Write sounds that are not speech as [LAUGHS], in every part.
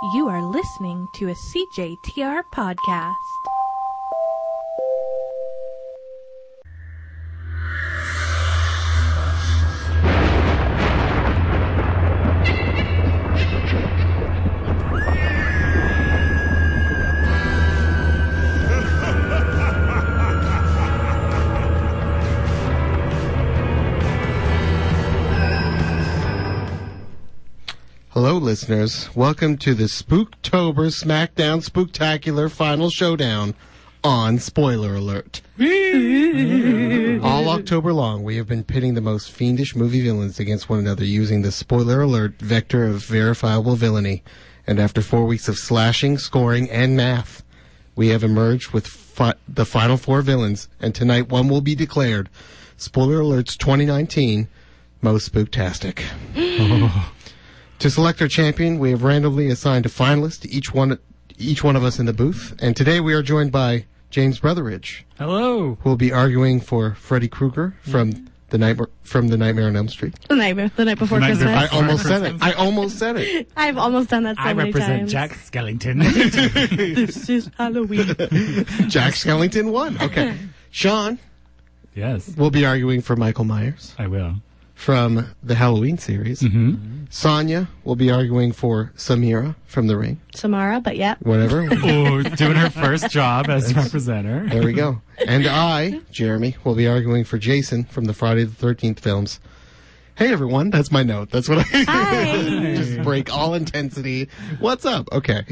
You are listening to a CJTR podcast. Listeners. Welcome to the Spooktober SmackDown Spooktacular Final Showdown on Spoiler Alert. All October long, we have been pitting the most fiendish movie villains against one another using the Spoiler Alert vector of verifiable villainy. And after four weeks of slashing, scoring, and math, we have emerged with fi- the final four villains, and tonight one will be declared Spoiler Alert's 2019 Most Spooktastic. [LAUGHS] To select our champion, we have randomly assigned a finalist to each one, each one of us in the booth. And today we are joined by James Brotheridge, Hello. who will be arguing for Freddy Krueger from mm-hmm. the Nightmare from the Nightmare on Elm Street. The night, the night before Nightmare- I Christmas. almost said it. I almost said it. [LAUGHS] I've almost done that so I many represent times. Jack Skellington. [LAUGHS] This is Halloween. [LAUGHS] Jack Skellington won. Okay. Sean yes, We'll be arguing for Michael Myers I will. From the Halloween series. Mm-hmm. Sonia will be arguing for Samira from The Ring. Samara, but yeah. Whatever. [LAUGHS] Oh, doing her first job as representative. There we go. [LAUGHS] And I, Jeremy, will be arguing for Jason from the Friday the 13th films. Hey everyone, that's my note. That's what I Hi. [LAUGHS] just break all intensity. What's up? Okay.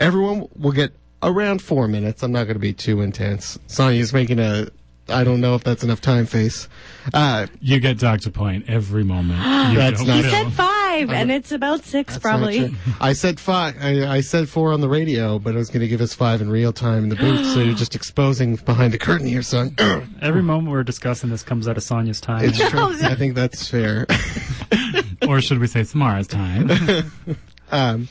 Everyone will get around four minutes. I'm not going to be too intense. Sonia's making a, I don't know if that's enough time face. Uh, You get Doctor Point every moment. [GASPS] You That's don't He said five, and it's about six, probably. I said five. I, I said four on the radio, but I was going to give us five in real time in the booth. so you're just exposing behind the curtain here, son. [CLEARS THROAT] Every moment we're discussing this comes out of Sonia's time. It's true. [LAUGHS] I think that's fair. [LAUGHS] or should we say tomorrow's time? [LAUGHS] Um,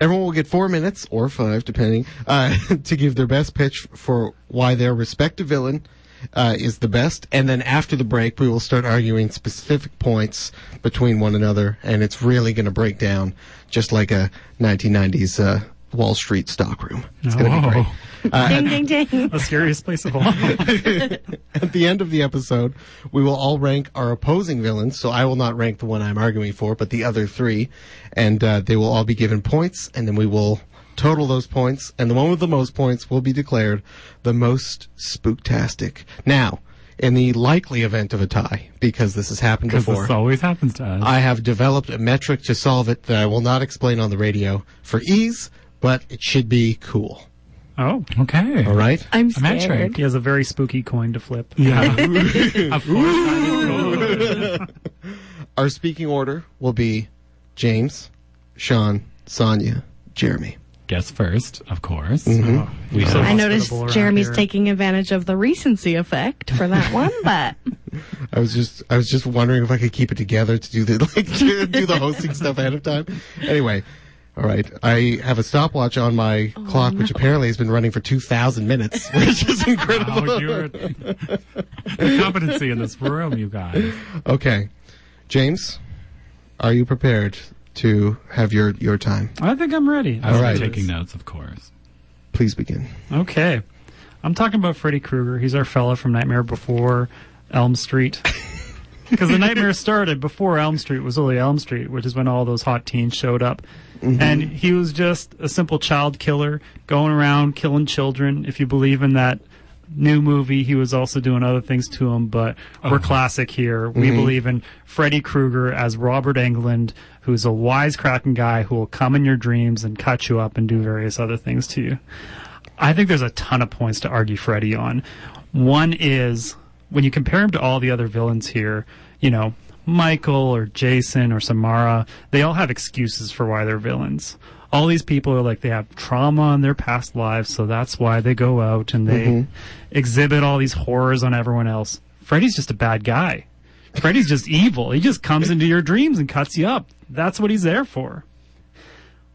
everyone will get four minutes or five, depending, uh, to give their best pitch for why their respective villain uh, is the best. And then after the break, we will start arguing specific points between one another, and it's really going to break down just like a 1990s uh, Wall Street stockroom. It's going to be great. [LAUGHS] Uh, Ding, ding, ding. the scariest place of all. [LAUGHS] At the end of the episode, we will all rank our opposing villains. So I will not rank the one I'm arguing for, but the other three, and uh, they will all be given points, and then we will total those points, and the one with the most points will be declared the most spooktastic. Now, in the likely event of a tie, because this has happened Because before. this always happens to us. I have developed a metric to solve it that I will not explain on the radio for ease, but it should be cool. Oh, okay. All right? I'm A metric. scared. he has a very spooky coin to flip. Yeah. [LAUGHS] [LAUGHS] of. Our speaking order will be James, Sean, Sonia, Jeremy. Guess first, of course. Mm-hmm. We So- have I noticed Jeremy's here. taking advantage of the recency effect for that [LAUGHS] one, but I was just I was just wondering if I could keep it together to do the [LAUGHS] like to do the hosting stuff ahead of time. Anyway, all right. I have a stopwatch on my clock, which apparently has been running for two thousand minutes, [LAUGHS] which is incredible. Oh, you're the competency in this room, you guys. Okay, James, are you prepared to have your your time? I think I'm ready. I was right. taking notes, of course. Please begin. Okay. I'm talking about Freddy Krueger. He's our fella from Nightmare Before Elm Street. [LAUGHS] Because the nightmare started before Elm Street was really Elm Street, which is when all those hot teens showed up. Mm-hmm. And he was just a simple child killer going around killing children. If you believe in that new movie, he was also doing other things to him, but we're oh. classic here. We mm-hmm. believe in Freddy Krueger as Robert Englund, who's a wisecracking guy who will come in your dreams and cut you up and do various other things to you. I think there's a ton of points to argue Freddy on. One is when you compare him to all the other villains here, you know, Michael or Jason or Samara, they all have excuses for why they're villains. All these people are like they have trauma in their past lives, so that's why they go out and they mm-hmm. exhibit all these horrors on everyone else. Freddy's just a bad guy. Freddy's just evil. He just comes into your dreams and cuts you up. That's what he's there for.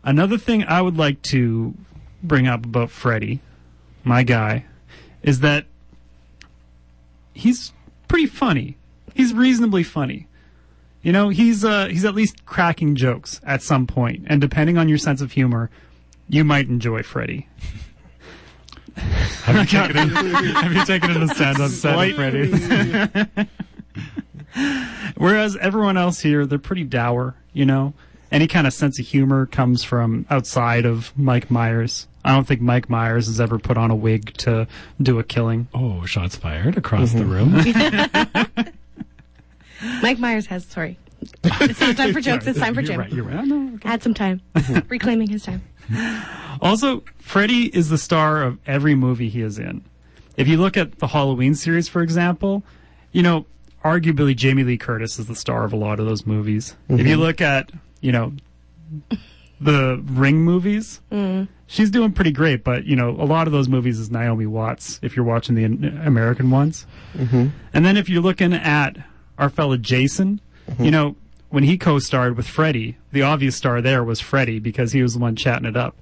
Another thing I would like to bring up about Freddy, my guy, is that he's pretty funny. He's reasonably funny. You know, he's uh, he's at least cracking jokes at some point, and depending on your sense of humor, you might enjoy Freddy. have, you [LAUGHS] taken it, have you taken it a stand up set of Freddy? [LAUGHS] Whereas everyone else here, they're pretty dour, you know? Any kind of sense of humor comes from outside of Mike Myers. I don't think Mike Myers has ever put on a wig to do a killing. Oh, shots fired across the Mm-hmm. room. [LAUGHS] Mike Myers has, sorry. [LAUGHS] It's not time for jokes, it's time for You're Jim. right, you're right. No, okay. Had some time. [LAUGHS] Reclaiming his time. Also, Freddy is the star of every movie he is in. If you look at the Halloween series, for example, you know, arguably Jamie Lee Curtis is the star of a lot of those movies. If you mm-hmm. look at, you know, the Ring movies, mm. she's doing pretty great, but, you know, a lot of those movies is Naomi Watts, if you're watching the American ones. Mm-hmm. And then if you're looking at our fella Jason, you know, when he co-starred with Freddy, the obvious star there was Freddy because he was the one chatting it up.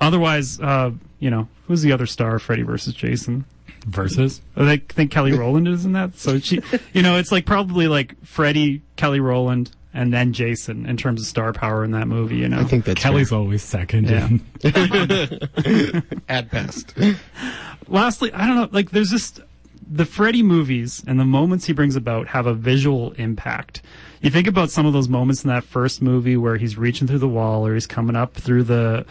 Otherwise, uh, you know, who's the other star of Freddy versus Jason? Versus. I think, think Kelly [LAUGHS] Rowland is in that. So she, you know, it's like probably like Freddy, Kelly Rowland, and then Jason in terms of star power in that movie. You know, I think that Kelly's fair. always second. Yeah. and- [LAUGHS] [LAUGHS] at best. lastly, I don't know, like there's just the Freddy movies and the moments he brings about have a visual impact. You think about some of those moments in that first movie where he's reaching through the wall or he's coming up through the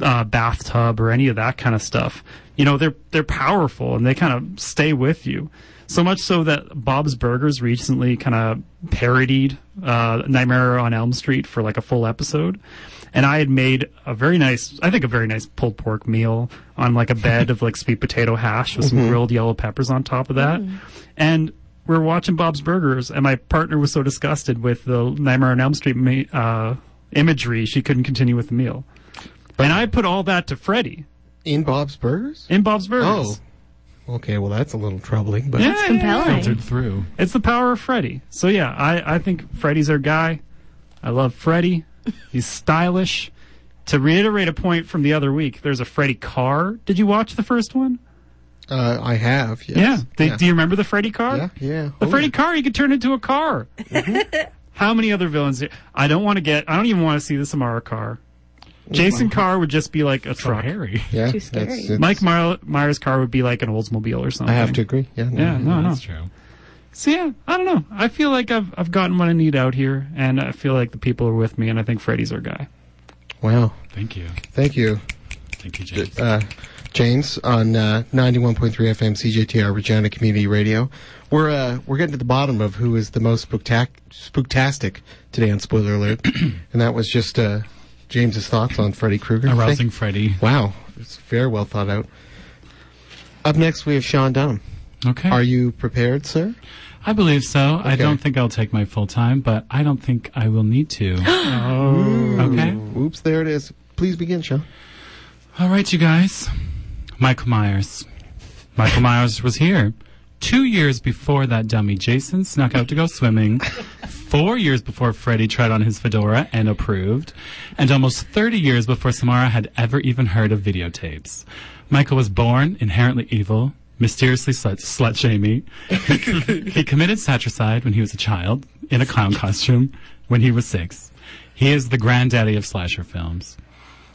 uh, bathtub or any of that kind of stuff. You know, they're they're powerful and they kind of stay with you. So much so that Bob's Burgers recently kind of parodied uh, Nightmare on Elm Street for like a full episode. And I had made a very nice, I think a very nice pulled pork meal on like a bed of like sweet potato hash with some grilled yellow peppers on top of that. And we were watching Bob's Burgers, and my partner was so disgusted with the Nightmare on Elm Street ma- uh, imagery, she couldn't continue with the meal. and I put all that to Freddy In Bob's Burgers? in Bob's Burgers. Oh. Okay, well that's a little troubling, but Yeah, It's yeah, compelling. Filtered through. It's the power of Freddy. So yeah, I, I think Freddy's our guy. I love Freddy. He's stylish. To reiterate a point from the other week, there's a Freddy car. Did you watch the first one? uh, I have. Yes. Yeah. Do, yeah. do you remember the Freddy car? yeah, yeah. The Oh, Freddy yeah. car, you could turn into a car. How many other villains? I don't want to get. I don't even want to see the Samara car. Jason Carr would just be like a So truck. hairy. Yeah, Too scary. that's- it's- Mike Myers, Myers' car would be like an Oldsmobile or something. I have to agree. Yeah. Yeah, no, no. That's true. So yeah, I don't know. I feel like I've I've gotten what I need out here, and I feel like the people are with me, and I think Freddy's our guy. Wow. Thank you. Thank you, Thank you, James. uh, James, on uh, 91.3 FM CJTR Regina Community Radio. We're uh, we're getting to the bottom of who is the most spooktac- spooktastic today on Spoiler Alert, [CLEARS THROAT] and that was just uh, James's thoughts on Freddy Krueger. Arousing Freddy. Wow, it's very well thought out. Up next, we have Sean Dunham. Okay. Are you prepared, sir? I believe so. I don't think I'll take my full time, but I don't think I will need to. [GASPS] Oh, okay. Oops, there it is. Please begin, Sean. All right, you guys. Michael Myers. Michael Myers was here two years before that dummy Jason snuck out to go swimming, [LAUGHS] four years before Freddie tried on his fedora and approved, and almost 30 years before Samara had ever even heard of videotapes. Michael was born inherently evil, mysteriously slut, slut shamey. he committed satricide when he was a child in a clown costume when he was six. He is the granddaddy of slasher films.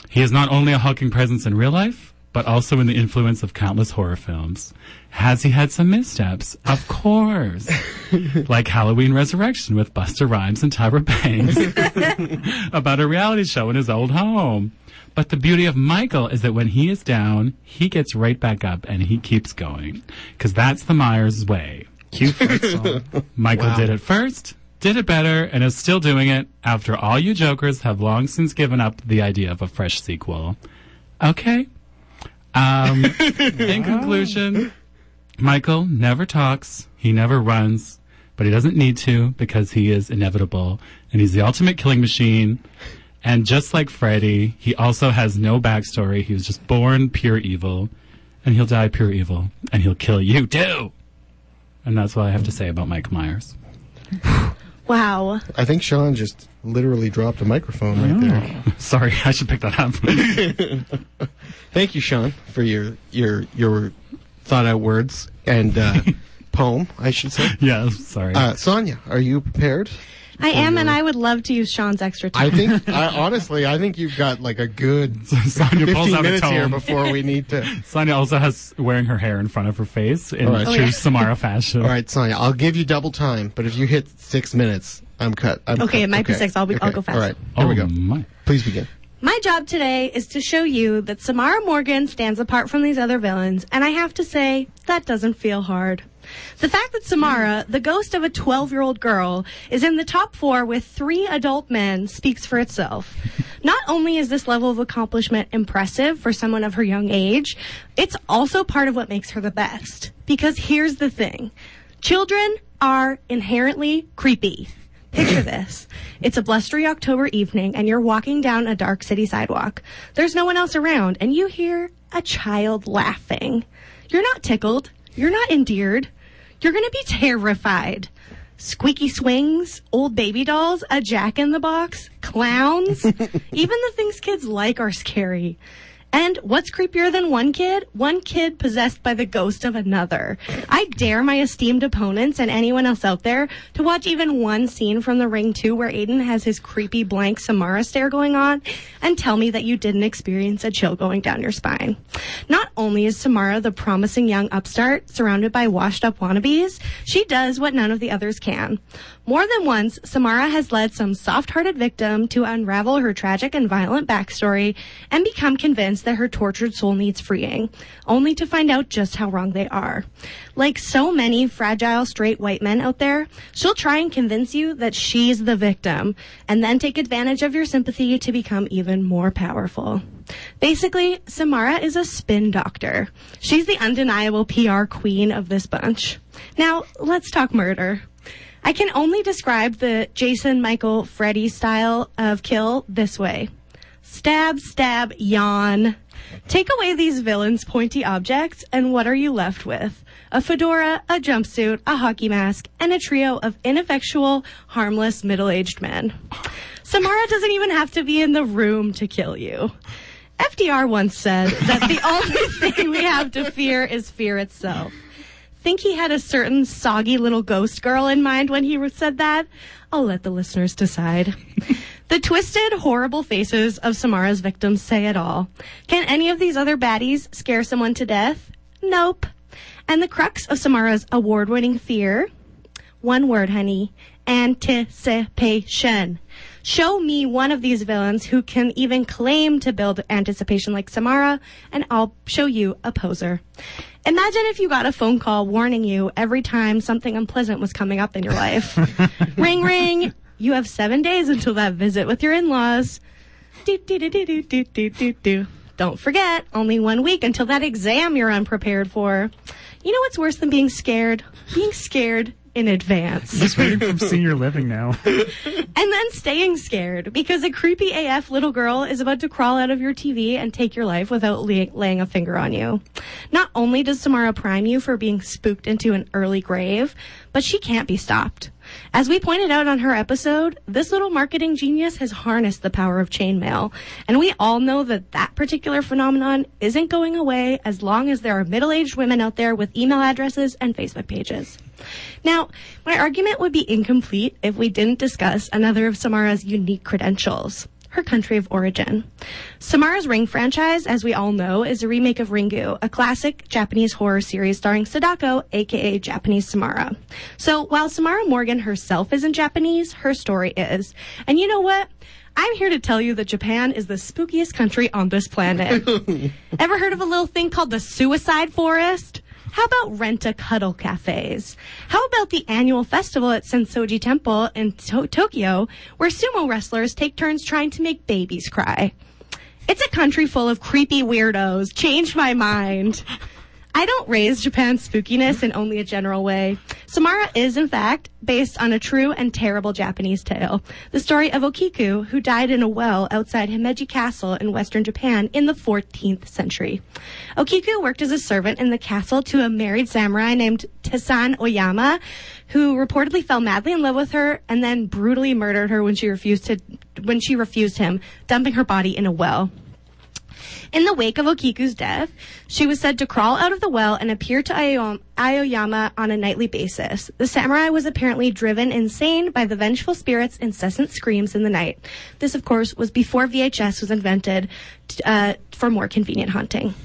He is not only a hulking presence in real life, but also in the influence of countless horror films. Has he had some missteps? Of course. [LAUGHS] like Halloween Resurrection with Busta Rhymes and Tyra Banks [LAUGHS] about a reality show in his old home. But the beauty of Michael is that when he is down, he gets right back up and he keeps going. Cause that's the Myers way. cute [LAUGHS] fight song. Michael Wow. did it first, did it better, and is still doing it after all you jokers have long since given up the idea of a fresh sequel. Okay. Um, in conclusion, Michael never talks, he never runs, but he doesn't need to because he is inevitable, and he's the ultimate killing machine. And just like Freddy, he also has no backstory. He was just born pure evil, and he'll die pure evil, and he'll kill you too. And that's what I have to say about Mike Myers. [SIGHS] Wow. I think Sean just literally dropped a microphone right there. Oh. [LAUGHS] Sorry, I should pick that up. [LAUGHS] Thank you, Sean, for your your your thought out words. And uh, [LAUGHS] poem, I should say. Yeah, sorry. Uh, Sonia, are you prepared? I am, and I would love to use Sean's extra time. I think, [LAUGHS] I, honestly, I think you've got like a good [LAUGHS] Sonia pulls 15 out a minutes here before we need to. Sonia also has wearing her hair in front of her face in All right. true Oh, yeah. Samara fashion. All right, Sonia, I'll give you double time, but if you hit six minutes, I'm cut. I'm Okay, cut. it might be six. I'll be- I'll go fast. All right, here we Oh, go. my. Please begin. My job today is to show you that Samara Morgan stands apart from these other villains, and I have to say, that doesn't feel hard. The fact that Samara, the ghost of a 12 year old girl, is in the top four with three adult men speaks for itself. Not only is this level of accomplishment impressive for someone of her young age, it's also part of what makes her the best. Because here's the thing children are inherently creepy. Picture this. It's a blustery October evening and you're walking down a dark city sidewalk. There's no one else around and you hear a child laughing. You're not tickled. You're not endeared. You're gonna be terrified. Squeaky swings, old baby dolls, a jack in the box, clowns. [LAUGHS] Even the things kids like are scary. And what's creepier than one kid? One kid possessed by the ghost of another. I dare my esteemed opponents and anyone else out there to watch even one scene from The Ring 2 where Aidan has his creepy blank Samara stare going on and tell me that you didn't experience a chill going down your spine. Not only is Samara the promising young upstart surrounded by washed up wannabes, she does what none of the others can. More than once, Samara has led some soft-hearted victim to unravel her tragic and violent backstory and become convinced that her tortured soul needs freeing, only to find out just how wrong they are. Like so many fragile straight white men out there, she'll try and convince you that she's the victim and then take advantage of your sympathy to become even more powerful. Basically, Samara is a spin doctor. She's the undeniable PR queen of this bunch. Now, let's talk murder. I can only describe the Jason Michael Freddy style of kill this way. Stab, stab, yawn. Take away these villains' pointy objects, and what are you left with? A fedora, a jumpsuit, a hockey mask, and a trio of ineffectual, harmless, middle-aged men. Samara doesn't even have to be in the room to kill you. FDR once said that the [LAUGHS] only thing we have to fear is fear itself. Think he had a certain soggy little ghost girl in mind when he said that? I'll let the listeners decide. the twisted, horrible faces of Samara's victims say it all. Can any of these other baddies scare someone to death? Nope. And the crux of Samara's award winning fear? One word, honey. Anticipation. Show me one of these villains who can even claim to build anticipation like Samara, and I'll show you a poser. Imagine if you got a phone call warning you every time something unpleasant was coming up in your life. [LAUGHS] ring, ring. You have seven days until that visit with your in laws. Do, do, do, do, do, do, do, do. Don't forget, only one week until that exam you're unprepared for. You know what's worse than being scared? Being scared in advance. Just reading from senior living now. [LAUGHS] And then staying scared because a creepy AF little girl is about to crawl out of your TV and take your life without lay- laying a finger on you. Not only does Samara prime you for being spooked into an early grave, but she can't be stopped. As we pointed out on her episode, this little marketing genius has harnessed the power of chainmail, and we all know that that particular phenomenon isn't going away as long as there are middle-aged women out there with email addresses and Facebook pages. Now, my argument would be incomplete if we didn't discuss another of Samara's unique credentials. Her country of origin. Samara's Ring franchise, as we all know, is a remake of Ringu, a classic Japanese horror series starring Sadako, aka Japanese Samara. So while Samara Morgan herself isn't Japanese, her story is. And you know what? I'm here to tell you that Japan is the spookiest country on this planet. [LAUGHS] Ever heard of a little thing called the suicide forest? How about rent a cuddle cafes? How about the annual festival at Sensoji Temple in to- Tokyo where sumo wrestlers take turns trying to make babies cry? It's a country full of creepy weirdos. Changed my mind. [LAUGHS] I don't raise Japan's spookiness in only a general way. Samara is, in fact, based on a true and terrible Japanese tale. The story of Okiku, who died in a well outside Himeji Castle in western Japan in the 14th century. Okiku worked as a servant in the castle to a married samurai named Tessan Aoyama, who reportedly fell madly in love with her and then brutally murdered her when she refused to, when she refused him, dumping her body in a well. In the wake of Okiku's death, she was said to crawl out of the well and appear to Aoyama, on a nightly basis. The samurai was apparently driven insane by the vengeful spirit's incessant screams in the night. This, of course, was before VHS was invented uh, for more convenient hunting.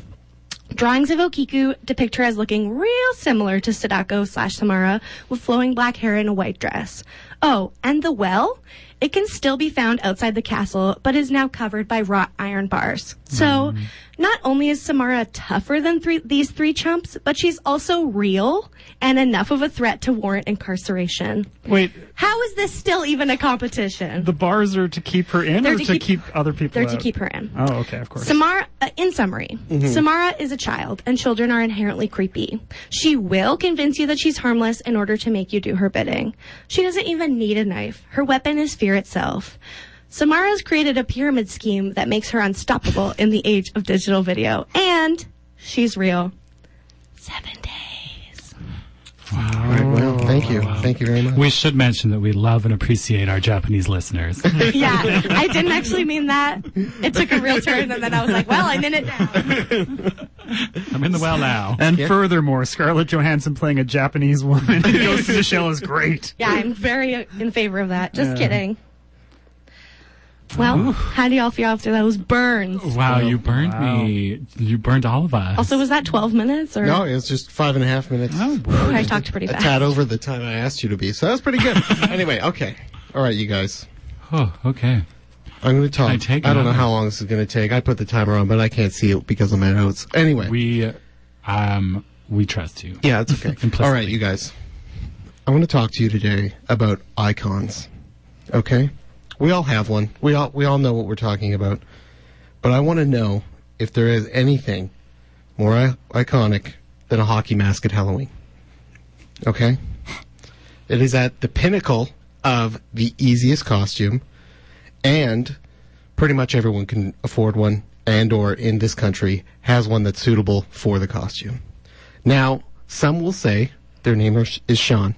Drawings of Okiku depict her as looking real similar to Sadako slash Samara with flowing black hair and a white dress. Oh, and the well? It can still be found outside the castle, but is now covered by wrought iron bars. So, not only is Samara tougher than three, these three chumps, but she's also real and enough of a threat to warrant incarceration. Wait, How is this still even a competition? the bars are to keep her in They're or to to keep- keep, other people They're to keep her in. Oh, okay, of course. Samara, uh, in summary, Samara is a child, and children are inherently creepy. She will convince you that she's harmless in order to make you do her bidding. She doesn't even need a knife. Her weapon is fear itself. Samara's created a pyramid scheme that makes her unstoppable in the age of digital video, and she's real. Seven. All right, well, thank you. Thank you very much. We should mention that we love and appreciate our Japanese listeners. [LAUGHS] Yeah, I didn't actually mean that. It took a real turn, and then I was like, well, I'm in it now. I'm in the well now. and Yeah. furthermore, Scarlett Johansson playing a Japanese woman in Ghost in the Shell is great. Yeah, I'm very in favor of that. Just Yeah. kidding. Well, how do y'all feel after those burns? Wow, you burned Wow. me. You burned all of us. Also, was that 12 minutes or? No, it was just five and a half minutes. Oh, I talked pretty a fast. tad over the time I asked you to be, so that was pretty good. [LAUGHS] anyway, okay. All right, you guys. oh, okay. I'm going to talk. I take I don't know how long this is going to take. I put the timer on, but I can't see it because of my notes. Anyway. We, um, we trust you. yeah, it's okay. [LAUGHS] All right, you guys. I want to talk to you today about icons. Okay? We all have one. We all we all know what we're talking about. But I want to know if there is anything more I- iconic than a hockey mask at Halloween. Okay? It is at the pinnacle of the easiest costume and pretty much everyone can afford one and or in this country has one that's suitable for the costume. Now, some will say their name is Sean,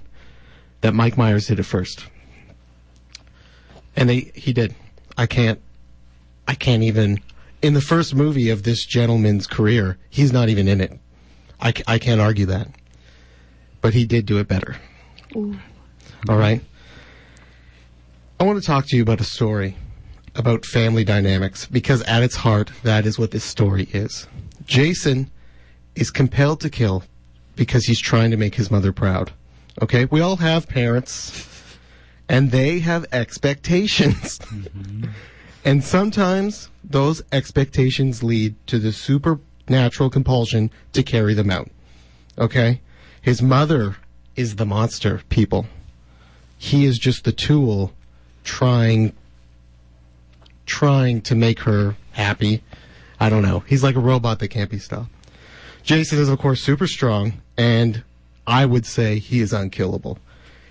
that Mike Myers did it first. And they he did. I can't I can't even in the first movie of this gentleman's career, he's not even in it. I, I can't argue that. But he did do it better. All right. I want to talk to you about a story about family dynamics because at its heart, that is what this story is. Jason is compelled to kill because he's trying to make his mother proud. Okay? We all have parents and they have expectations. Mm-hmm. and sometimes those expectations lead to the supernatural compulsion to carry them out. Okay? His mother is the monster, people. He is just the tool trying trying to make her happy. I don't know. He's like a robot that can't be stopped. Jason is of course super strong and I would say he is unkillable.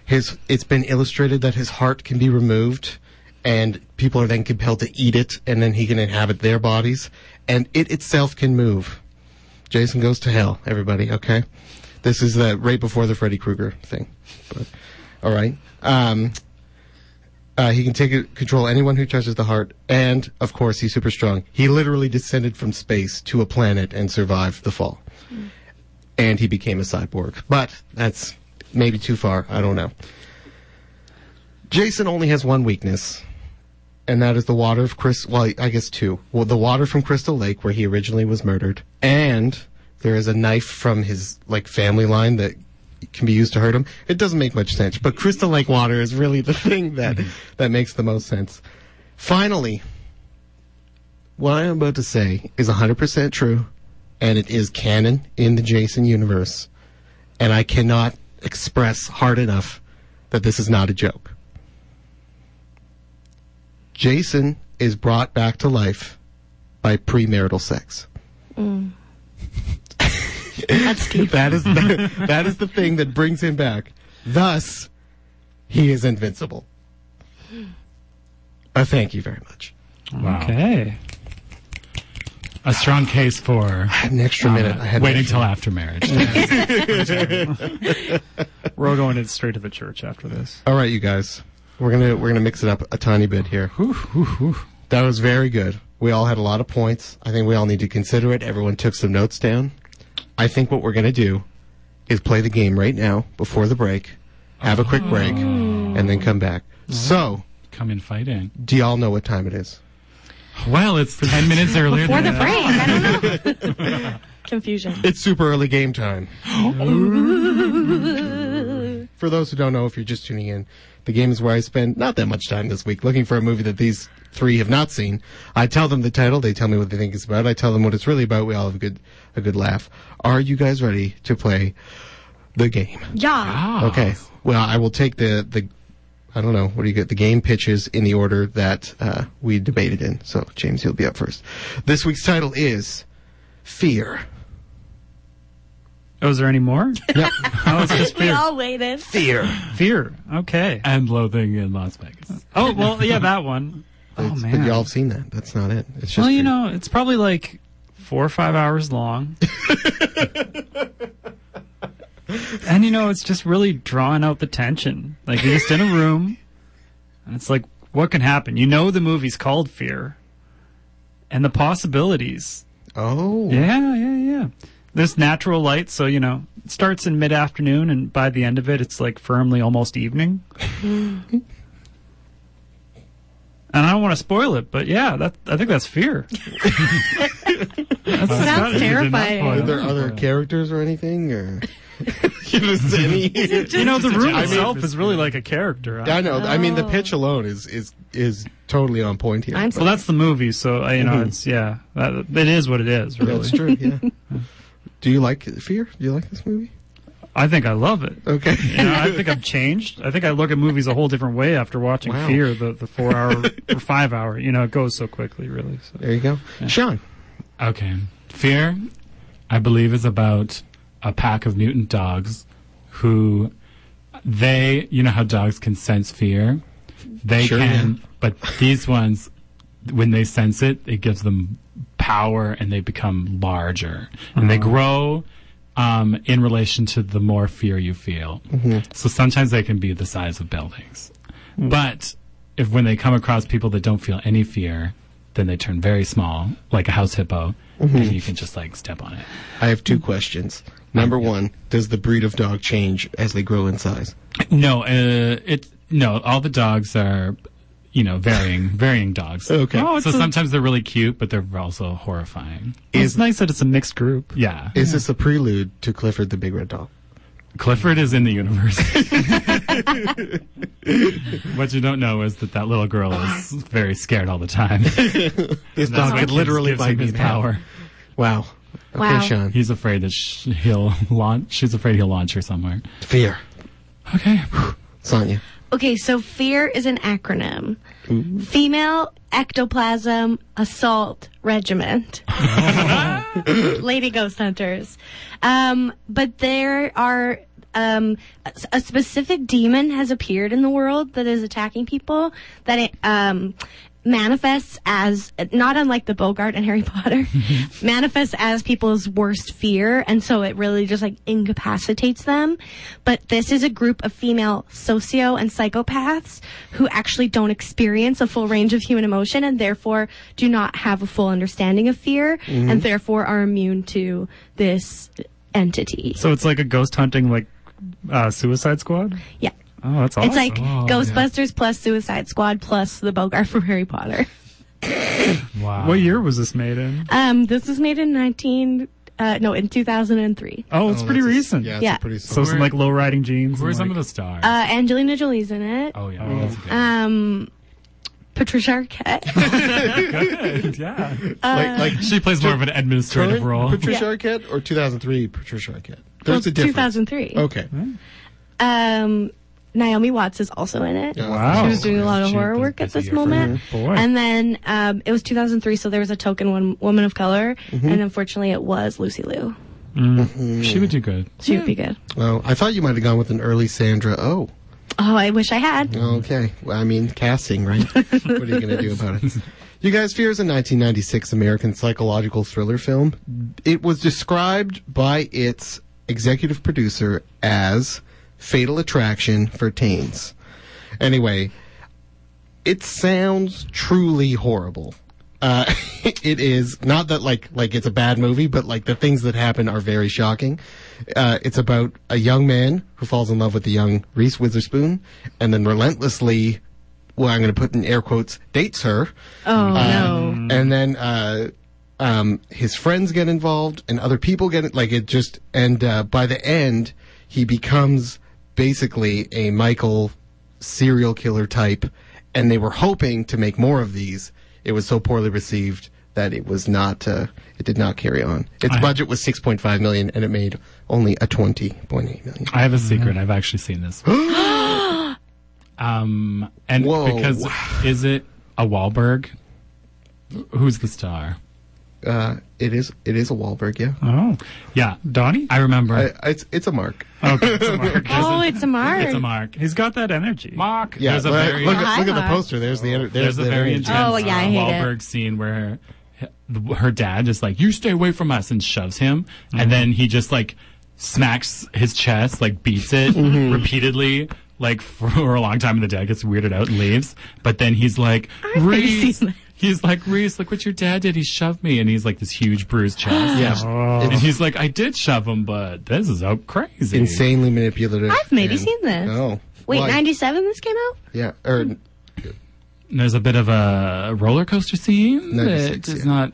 His it's been illustrated that his heart can be removed and people are then compelled to eat it and then he can inhabit their bodies and it itself can move. Jason goes to hell, everybody, okay? This is the right before the Freddy Krueger thing. But all right. Um uh, he can take it, control anyone who touches the heart, and of course, he's super strong. He literally descended from space to a planet and survived the fall. And he became a cyborg. But that's maybe too far. I don't know. Jason only has one weakness, and that is the water of Chris. Well, I guess two. Well, the water from Crystal Lake, where he originally was murdered, and there is a knife from his like family line that can be used to hurt him. It doesn't make much sense, but Crystal Lake water is really the [LAUGHS] thing that that makes the most sense. Finally, what I am about to say is 100% true, and it is canon in the Jason universe, and I cannot express hard enough that this is not a joke. Jason is brought back to life by premarital sex. That's deep. That is the, that is the thing that brings him back. Thus, he is invincible. Uh, thank you very much. Wow. Okay. A strong case for I had an extra minute. Um, I had waiting extra till after marriage. [LAUGHS] We're all going straight to the church after this. All right, you guys. We're gonna we're gonna mix it up a tiny bit here. That was very good. We all had a lot of points. I think we all need to consider it. Everyone took some notes down. I think what we're going to do is play the game right now before the break, have a quick break, oh. and then come back. So, Come and fight in fighting. do y'all know what time it is? Well, it's 10 minutes [LAUGHS] earlier For than the break, I don't know. [LAUGHS] Confusion. It's super early game time. [GASPS] For those who don't know, if you're just tuning in, the game is where I spend not that much time this week looking for a movie that these three have not seen. I tell them the title, they tell me what they think it's about. I tell them what it's really about. We all have a good a good laugh. Are you guys ready to play the game? Yeah. Ah. Okay. Well, I will take the the I don't know what do you get the game pitches in the order that uh, we debated in. So James, you'll be up first. This week's title is Fear. Oh, is there any more? [LAUGHS] Yep. Oh, it's just [LAUGHS] We fear. all waited. Fear. Fear. Okay. And loathing in Las Vegas. Oh well, yeah, that one. Oh It's- man. But y'all have seen that. That's not it. It's just well, you fear. know, it's probably like four or five hours long. [LAUGHS] and you know, it's just really drawing out the tension. Like you're just in a room, and it's like, what can happen? You know, the movie's called Fear, and the possibilities. Oh. Yeah, yeah, yeah. There's natural light, so you know, it starts in mid afternoon, and by the end of it, it's like firmly almost evening. and I don't want to spoil it, but yeah, that I think that's fear. [LAUGHS] That's Sounds You terrifying. Are there other characters or anything, or [LAUGHS] give us you know, the room itself is really like a character. I know. I mean, the Oh. pitch alone is is is totally on point here. I'm Well, that's the movie, so uh, you know, Mhm. it's yeah, that, it is what it is. Really, That's true. Yeah. [LAUGHS] Do you like Fear? Do you like this movie? I think I love it. Okay. You know, I think I've changed. I think I look at movies a whole different way after watching Wow. Fear, the the four hour [LAUGHS] or five hour. You know, it goes so quickly, really. So. there you go, Sean. Okay. Fear, I believe, is about a pack of mutant dogs who they, you know how dogs can sense fear? They Sure, can, yeah. but these ones, when they sense it, it gives them power and they become larger. And they uh-huh. grow um, in relation to the more fear you feel. Mm-hmm. So sometimes they can be the size of buildings. But if when they come across people that don't feel any fear, then they turn very small, like a house hippo, and mm-hmm. you can just like step on it. I have two questions. Number one, does the breed of dog change as they grow in size? No, uh, it no. All the dogs are, you know, varying [LAUGHS] varying dogs. Okay. Oh, So a- sometimes they're really cute, but they're also horrifying. it's nice that it's a mixed group. Yeah. Is this a prelude to Clifford the Big Red Dog? Clifford is in the universe. [LAUGHS] what you don't know is that that little girl is very scared all the time. [LAUGHS] This dog could literally gives bite him me his power. Wow. Okay, Wow. Sean. He's afraid that sh- he'll [LAUGHS] launch. She's afraid he'll launch her somewhere. Fear. Okay. Sonia. Okay, so FEAR is an acronym. Female Ectoplasm Assault Regiment. [LAUGHS] Lady Ghost Hunters. Um, but there are, um, a, a specific demon has appeared in the world that is attacking people that it, um, manifests as, not unlike the boggart and Harry [LAUGHS] Potter, [LAUGHS] manifests as people's worst fear. And so it really just like incapacitates them. But this is a group of female socio and psychopaths who actually don't experience a full range of human emotion and therefore do not have a full understanding of fear and therefore are immune to this entity. So it's like a ghost hunting, like uh, Suicide Squad. yeah. Oh, that's awesome. It's like Oh, Ghostbusters plus Suicide Squad plus the boggart from Harry Potter. [LAUGHS] Wow. what year was this made in? Um, this was made in 19, uh, no, in 2003. Oh, it's Oh, pretty that's a- recent. yeah, it's Yeah. a pretty So some like low riding jeans. Who are and, some of the stars? Uh, Angelina Jolie's in it. oh yeah. Oh. that's good. Um, Patricia Arquette. [LAUGHS] Good, yeah. like, like She plays more of an administrative role. Patricia Arquette or 2003 Patricia Arquette? There's a difference. 2003. Okay. Um, Naomi Watts is also in it. Wow. She was doing a lot of She horror work at this moment. Boy. And then um, it was 2003, so there was a token one, woman of color, mm-hmm. and unfortunately it was Lucy Liu. Mm. Mm-hmm. She would do good. She would be hmm. good. Oh, I thought you might have gone with an early Sandra Oh. Oh, I wish I had. Okay. Well, I mean, casting, right? [LAUGHS] what are you going to do about it? You guys, Fear is a 1996 American psychological thriller film. It was described by its executive producer as Fatal Attraction for Teens. Anyway, it sounds truly horrible. Uh, [LAUGHS] it is not that like like it's a bad movie, but like the things that happen are very shocking. Uh, it's about a young man who falls in love with the young Reese Witherspoon, and then relentlessly, well, I'm going to put in air quotes, dates her. Oh no. and then uh, um, his friends get involved and other people get it like it just and uh, by the end he becomes basically a michael serial killer type and they were hoping to make more of these it was so poorly received that it was not uh, it did not carry on its I- budget was 6.5 million and it made only a 20.8 million I have a secret. I've actually seen this. [GASPS] um, and Whoa. because is it a Wahlberg? Who's the star? Uh, it is it is a Wahlberg, yeah Oh, Yeah, Donnie. I remember. I, it's it's a mark Okay, it's a [LAUGHS] mark. Oh, it's a mark. it's a Mark. He's got that energy. Mark. yeah There's a look, very look, at, look at the poster there's the there's, there's, a the very energy. intense Oh, yeah, uh, hate Wahlberg scene where her, her dad is like you stay away from us and shoves him, and then he just like smacks his chest, like beats it repeatedly. Like [LAUGHS] for a long time, and the dad gets weirded out and leaves. But then he's like, maybe Reese, seen that. He's like Reese, look what your dad did. He shoved me, and he's like this huge bruised chest. [GASPS] yeah Oh. And he's like, I did shove him, but this is so crazy. insanely manipulative. I've maybe and- seen this. Oh, Wait, Why? 97 this came out? Yeah, or There's a bit of a roller coaster scene 96, that is yeah. not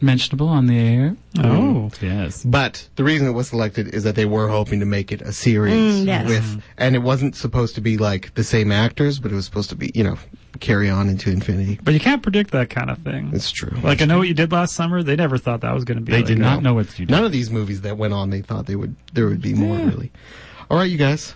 mentionable on the air. Oh. yes. but the reason it was selected is that they were hoping to make it a series Mm, yes. with, and it wasn't supposed to be like the same actors, but it was supposed to be, you know, carry on into infinity. But you can't predict that kind of thing. It's true. Like I know what you did last summer. They never thought that was going to be. They like did that. not know what to do. None of these movies that went on, they thought they would there would be more really. All right, you guys.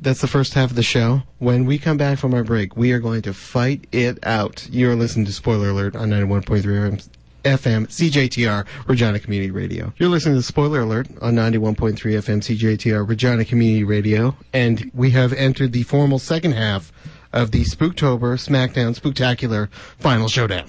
That's the first half of the show. When we come back from our break, we are going to fight it out. You're listening to Spoiler Alert on 91.3 FM, FM CJTR Regina Community Radio. You're listening to Spoiler Alert on 91.3 FM CJTR Regina Community Radio, and we have entered the formal second half of the Spooktober SmackDown Spooktacular Final Showdown.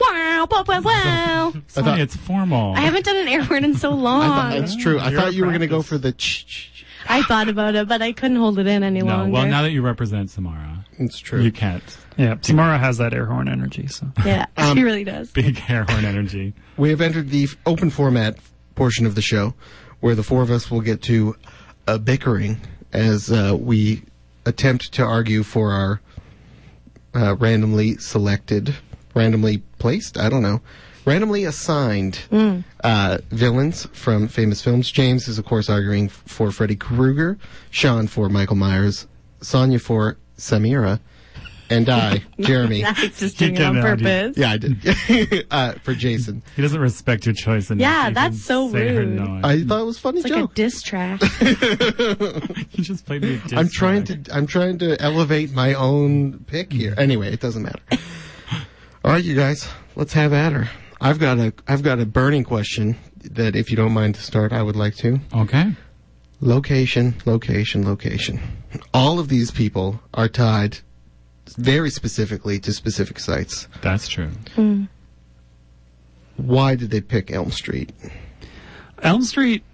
Wow, wow, wow, wow. [LAUGHS] Sonia, thought- it's formal. I haven't done an air word in so long. I thought that's true. I You're thought you were going to go for the ch ch. ch. I thought about it, but I couldn't hold it in any no, longer. well, now that you represent Samara, It's true. you can't. Yeah, Samara has that air horn energy. So yeah, Um, [LAUGHS] she really does. Big air horn energy. [LAUGHS] We have entered the open format portion of the show, where the four of us will get to uh, bickering as uh, we attempt to argue for our uh, randomly selected, randomly placed, I don't know, randomly assigned uh, villains from famous films. James is, of course, arguing f- for Freddy Krueger, Sean for Michael Myers, Sonia for Samira, and I, [LAUGHS] Jeremy. That's just doing it can on argue. purpose. Yeah, I did. [LAUGHS] uh, for Jason. He doesn't respect your choice enough. Yeah, that's so say rude. no. I thought it was a funny It's like joke. a diss track. [LAUGHS] you just played me a diss I'm trying track. to I'm trying to elevate my own pick here. Anyway, it doesn't matter. All right, you guys, let's have at her. I've got a I've got a burning question that if you don't mind to start, I would like to. Okay. Location, location, location. All of these people are tied very specifically to specific sites. That's true. Hmm. Why did they pick Elm Street? Elm Street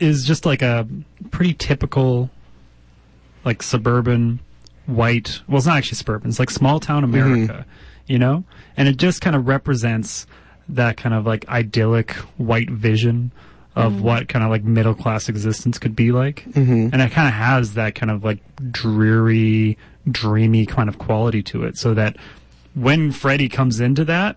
is just like a pretty typical, like suburban, white. Well, it's not actually suburban. It's like small town mm-hmm. America, you know. And it just kind of represents that kind of like idyllic white vision of mm-hmm. what kind of like middle class existence could be like. Mm-hmm. And it kind of has that kind of like dreary, dreamy kind of quality to it. So that when Freddy comes into that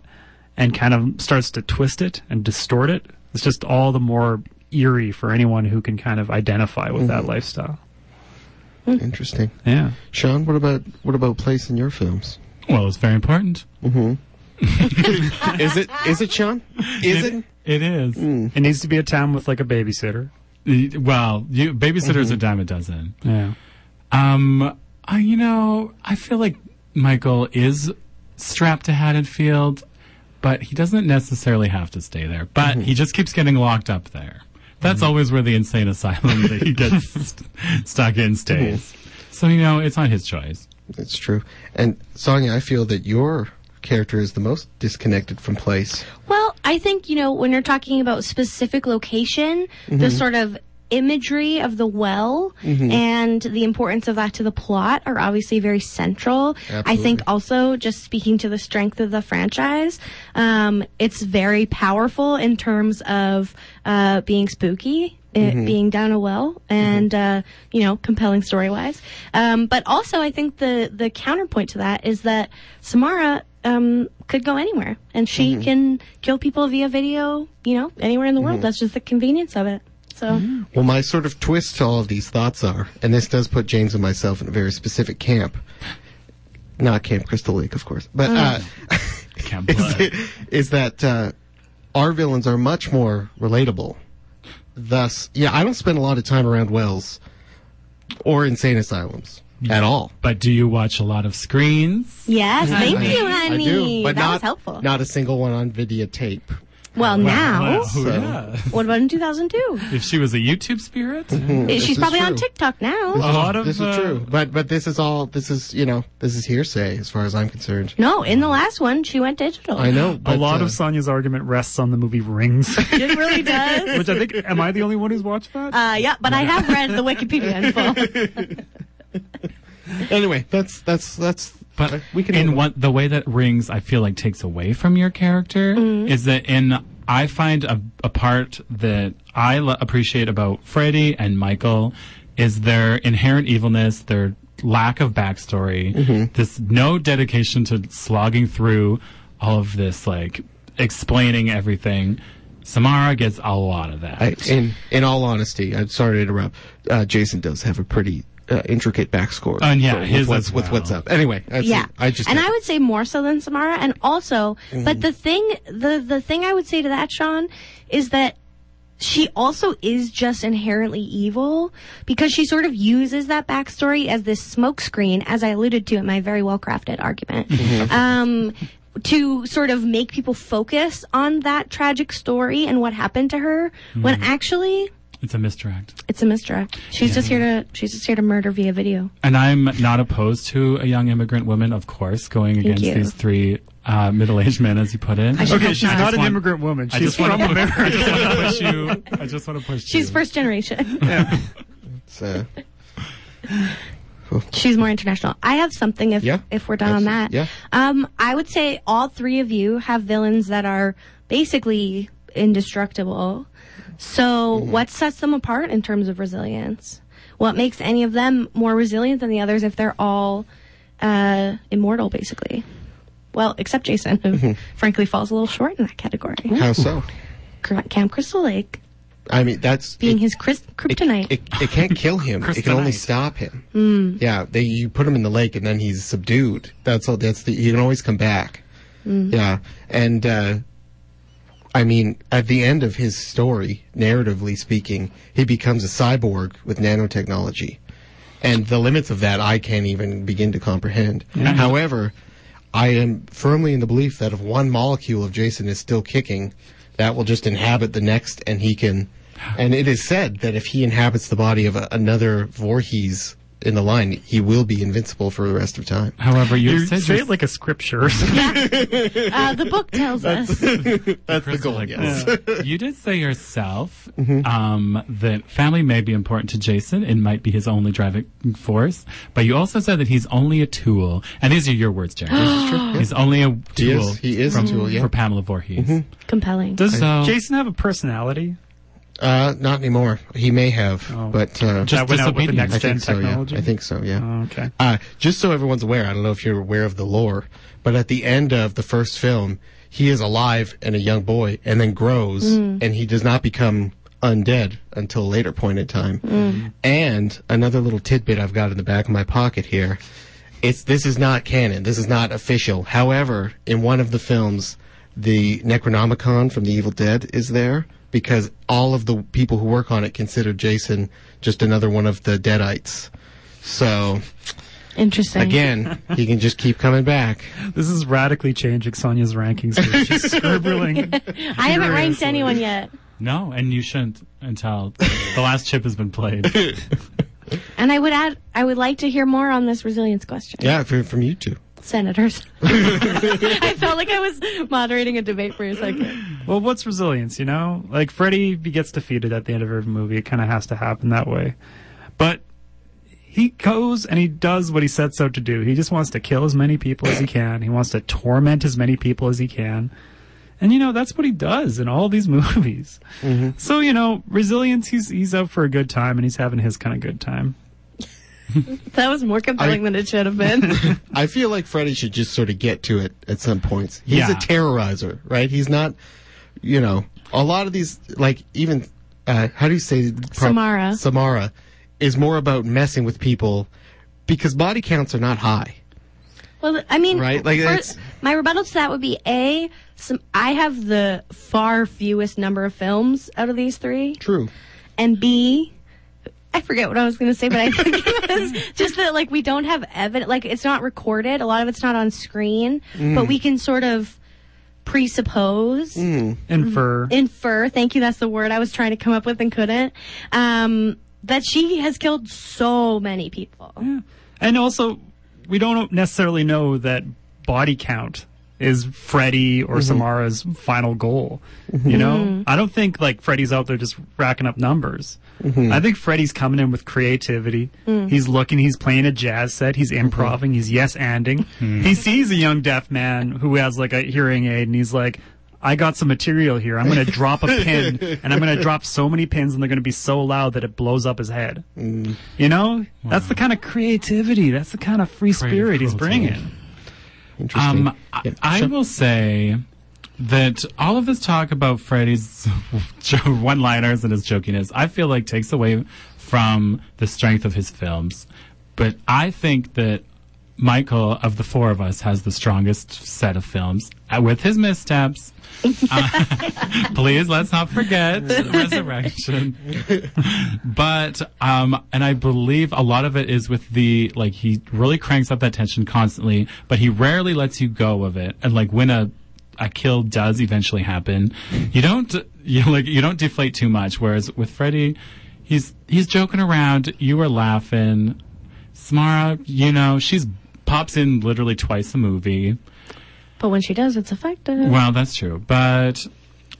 and kind of starts to twist it and distort it, it's just all the more eerie for anyone who can kind of identify with that mm-hmm. lifestyle. Hmm. Interesting. Yeah. Sean, what about what about place in your films? Well, it's very important. Mm-hmm. [LAUGHS] Is it is it Sean? Is it? It is. Hmm. It needs to be a town with like a babysitter. Well, you, babysitter's mm-hmm. a dime a dozen. Yeah. Um, I, you know, I feel like Michael is strapped to Haddonfield, but he doesn't necessarily have to stay there. But mm-hmm. he just keeps getting locked up there. That's mm-hmm. always where the insane asylum [LAUGHS] that he gets st- stuck in stays. So, you know, it's not his choice. It's true. And Sonia, I feel that your character is the most disconnected from place. Well, I think, you know, when you're talking about specific location, the mm-hmm. sort of imagery of the well Mm-hmm. and the importance of that to the plot are obviously very central. I think also just speaking to the strength of the franchise, um, it's very powerful in terms of uh, being spooky. It Mm-hmm. being down a well and uh, you know compelling story wise um, but also i think the the counterpoint to that is that samara um, could go anywhere and she Mm-hmm. can kill people via video you know anywhere in the world that's just the convenience of it so Well, my sort of twist to all of these thoughts are, and this does put James and myself in a very specific camp. Not Camp Crystal Lake, of course, but uh, [LAUGHS] Camp [LAUGHS] is, Blood. is that uh, our villains are much more relatable. Thus, yeah, I don't spend a lot of time around wells or insane asylums at all. But do you watch a lot of screens? yes thank I- you I honey do, but that not was helpful not a single one on videotape. Well now So- yeah. what about in 2002 If she was a YouTube spirit, [LAUGHS] This she's is probably on true. tiktok now This A is- lot of, this uh, is true, but but this is all this is you know this is hearsay as far as I'm concerned. no in the last one she went digital I know A but, lot uh, of Sonya's argument rests on the movie Rings, [LAUGHS] it really does which I think. Am I the only one who's watched that? uh, yeah but i have read the wikipedia info [LAUGHS] Anyway, that's that's that's. But we can in move on. what the way that rings, I feel like takes away from your character Mm-hmm. is that in I find a, a part that I l- appreciate about Freddy and Michael is their inherent evilness, their lack of backstory, Mm-hmm. this no dedication to slogging through all of this, like explaining everything. Samara gets a lot of that. I, in in all honesty, I'm sorry to interrupt. Uh, Jason does have a pretty uh, intricate backscore. And yeah, with his what's, as with well. what's up. Anyway, that's yeah it. I just and i would say more so than samara and also Mm-hmm. but the thing the the thing i would say to that sean is that she also is just inherently evil because she sort of uses that backstory as this smokescreen, as I alluded to in my very well crafted argument, Mm-hmm. um, to sort of make people focus on that tragic story and what happened to her, when Mm-hmm. actually it's a misdirect. it's a misdirect. She's just here to she's just here to murder via video. And I'm not opposed to a young immigrant woman, of course, going against you. these three uh, middle-aged men, as you put it. Okay, she's not. not an want- immigrant woman. She's just from to [LAUGHS] America. I just want to push you. [LAUGHS] I just want to push She's you. first generation. [LAUGHS] It's, uh, She's more international. I have something if Yeah, if we're done on that. absolutely. Um, I would say all three of you have villains that are basically indestructible. So Mm-hmm. what sets them apart in terms of resilience? What makes any of them more resilient than the others if they're all uh, immortal, basically? Well, except Jason, who Mm-hmm. frankly falls a little short in that category. how so? Camp Crystal Lake I mean, that's being it, his Chris- kryptonite. it, it can't kill him. it can only stop him. Hmm. Yeah, they you put him in the lake and then he's subdued. That's all. That's the. He can always come back. Hmm. Yeah, and uh, I mean, at the end of his story, narratively speaking, he becomes a cyborg with nanotechnology, and the limits of that I can't even begin to comprehend. However, I am firmly in the belief that if one molecule of Jason is still kicking, that will just inhabit the next, and he can. And it is said that if he inhabits the body of a, another Voorhees in the line, he will be invincible for the rest of time. However, you, You say your- it like a scripture. [LAUGHS] uh, the book tells us. [LAUGHS] That's the Crystal goal. Lake. Yes. you did say yourself Mm-hmm. um, that family may be important to Jason. It might be his only driving force. But you also said that he's only a tool. And these are your words, Jerry. [GASPS] He's only a tool. He is- he is a from- tool, yeah. For Pamela Voorhees. Compelling. Does So- Jason have a personality? Uh, not anymore. He may have, Oh. but uh, Just that went out with the disobedience. next I gen think so. Yeah, technology. I think so. Yeah. Oh, okay. Uh, just so everyone's aware, I don't know if you're aware of the lore, but at the end of the first film, he is alive and a young boy, and then grows, and he does not become undead until a later point in time. And another little tidbit I've got in the back of my pocket here. It's this is not canon. This is not official. However, in one of the films, the Necronomicon from the Evil Dead is there because all of the people who work on it consider Jason just another one of the Deadites. So Interesting. again, he can just keep coming back. [LAUGHS] This is radically changing Sonia's rankings. Here. [LAUGHS] She's scribbling. I haven't ranked anyone yet. No, and you shouldn't until the last chip has been played. [LAUGHS] And I would add, I would like to hear more on this resilience question. Yeah, from, from you two. Senators. [LAUGHS] I felt like I was moderating a debate for a second. Well, what's resilience, you know? Like, Freddy gets defeated at the end of every movie. It kind of has to happen that way. But he goes and he does what he sets out to do. He just wants to kill as many people as he can. He wants to torment as many people as he can. And, you know, that's what he does in all these [LAUGHS] movies. Mm-hmm. So, you know, resilience, he's, he's out for a good time and he's having his kind of good time. [LAUGHS] That was more compelling than it should have been. [LAUGHS] I feel like Freddy should just sort of get to it at some points. He's Yeah. a terrorizer, right? He's not, you know, a lot of these, like even, uh, how do you say? Samara. Samara is more about messing with people because body counts are not high. Well, I mean, Right, like, for- my rebuttal to that would be a. Some I have the far fewest number of films out of these three, True. and b. I forget what I was going to say, but I think it was just that like we don't have evidence, like it's not recorded. A lot of it's not on screen, but we can sort of presuppose, Infer. infer. Thank you, that's the word I was trying to come up with and couldn't. Um, that she has killed so many people. And also, we don't necessarily know that body count is Freddy or mm-hmm. Samara's final goal. You know, mm-hmm. I don't think like Freddy's out there just racking up numbers. Mm-hmm. I think Freddy's coming in with creativity. Mm. He's looking, he's playing a jazz set, he's improving, he's yes anding. He sees a young deaf man who has like a hearing aid and he's like, I got some material here. I'm going [LAUGHS] to drop a pin and I'm going to drop so many pins and they're going to be so loud that it blows up his head. Mm. You know, that's the kind of creativity. That's the kind of free spirit he's bringing. Interesting. Um, I, Yeah, I sure. will say that all of this talk about Freddy's [LAUGHS] one-liners and his jokiness, I feel like takes away from the strength of his films. But I think that Michael, of the four of us, has the strongest set of films uh, with his missteps. Uh, [LAUGHS] please let's not forget Resurrection. but um, and I believe a lot of it is with the like he really cranks up that tension constantly, but he rarely lets you go of it. And like when a a kill does eventually happen, you don't you like you don't deflate too much. Whereas with Freddy, he's he's joking around, you are laughing. Samara, you know, she's pops in literally twice a movie. But when she does, it's effective. Well, that's true, but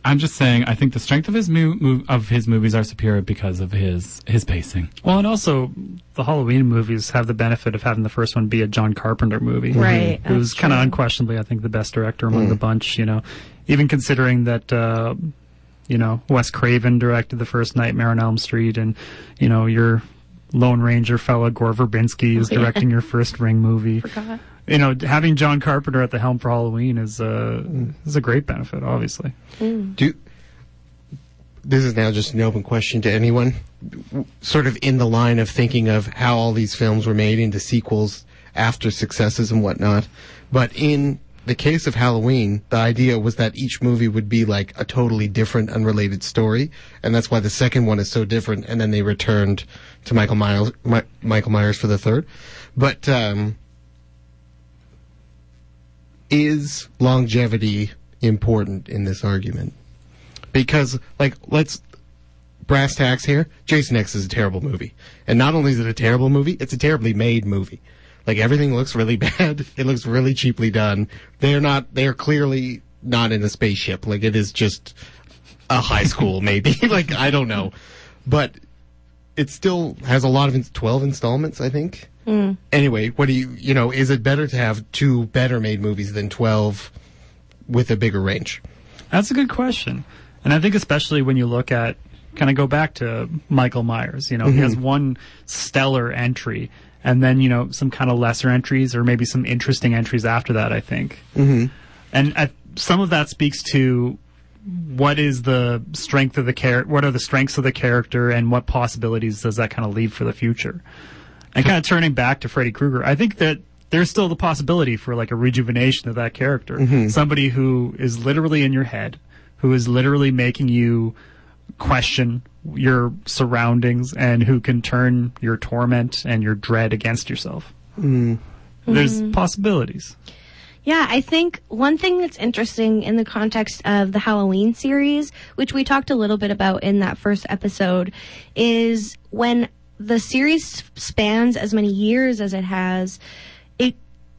I'm just saying I think the strength of his mo- mo- of his movies are superior because of his his pacing. Well, and also the Halloween movies have the benefit of having the first one be a John Carpenter movie, Right, Who's that's kind of unquestionably, I think, the best director among the bunch. You know, even considering that. Uh, you know, Wes Craven directed the first Nightmare on Elm Street, and you know your Lone Ranger fella Gore Verbinski is Oh, yeah. directing your first Ring movie. [LAUGHS] Forgot. You know, having John Carpenter at the helm for Halloween is uh, is a great benefit, obviously. Do this is now just an open question to anyone, sort of in the line of thinking of how all these films were made into sequels after successes and whatnot. But in the case of Halloween, the idea was that each movie would be like a totally different, unrelated story, and that's why the second one is so different. And then they returned to Michael Myers, Mi- Michael Myers for the third. But um, is longevity important in this argument? Because, like, let's brass tacks here. Jason X is a terrible movie, and not only is it a terrible movie, it's a terribly made movie. Like everything looks really [LAUGHS] bad. It looks really cheaply done. They're not. They're clearly not in a spaceship. Like it is just a high school, maybe. [LAUGHS] like I don't know, but it still has a lot of twelve installments. I think. Hmm. Anyway, what do you? You know, is it better to have two better made movies than twelve with a bigger range? That's a good question. And I think especially when you look at kind of go back to Michael Myers, you know, he has mm-hmm. one stellar entry and then, you know, some kind of lesser entries or maybe some interesting entries after that, I think. Mm-hmm. And I, some of that speaks to what is the strength of the character, what are the strengths of the character and what possibilities does that kind of leave for the future? And kind of [LAUGHS] turning back to Freddy Krueger, I think that there's still the possibility for like a rejuvenation of that character. Somebody who is literally in your head, who is literally making you question your surroundings and who can turn your torment and your dread against yourself. Hmm. There's hmm. possibilities. Yeah, I think one thing that's interesting in the context of the Halloween series, which we talked a little bit about in that first episode, is when the series spans as many years as it has, it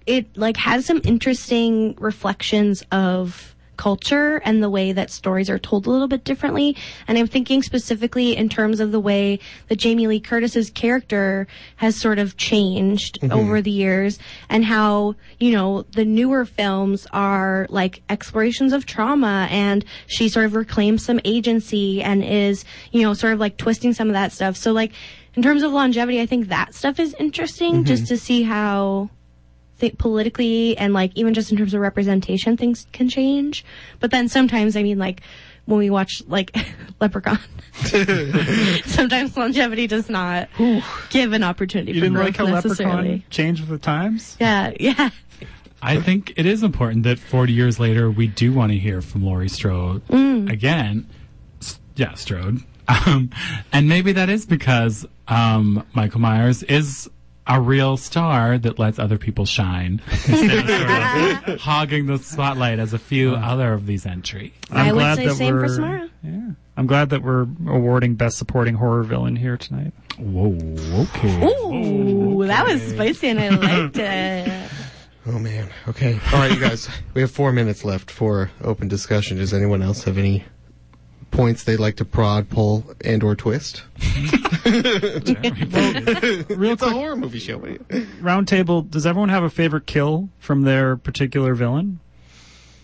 it like has some interesting reflections of culture and the way that stories are told a little bit differently. And I'm thinking specifically in terms of the way that Jamie Lee Curtis's character has sort of changed mm-hmm. over the years and how, you know, the newer films are like explorations of trauma and she sort of reclaims some agency and is, you know, sort of like twisting some of that stuff. So like in terms of longevity, I think that stuff is interesting mm-hmm. just to see how think politically and like even just in terms of representation things can change but then sometimes i mean like when we watch like [LAUGHS] leprechaun [LAUGHS] sometimes longevity does not give an opportunity You for didn't growth like how Leprechaun changed with the times? yeah yeah I think it is important that 40 years later we do want to hear from Laurie Strode Mm. again. S- Yeah, Strode. [LAUGHS] Um, and maybe that is because um, Michael Myers is a real star that lets other people shine instead of sort of hogging the spotlight as a few other of these entries. I would glad say that same for we're- Samara. Yeah. I'm glad that we're awarding Best Supporting Horror Villain here tonight. Whoa, okay. ooh that was spicy and i [LAUGHS] liked it Oh man. Okay. All right, you guys. We have four minutes left for open discussion. Does anyone else have any points they'd like to prod, pull, and or twist? [LAUGHS] Real It's a quick, horror movie show. roundtable. does everyone have a favorite kill from their particular villain?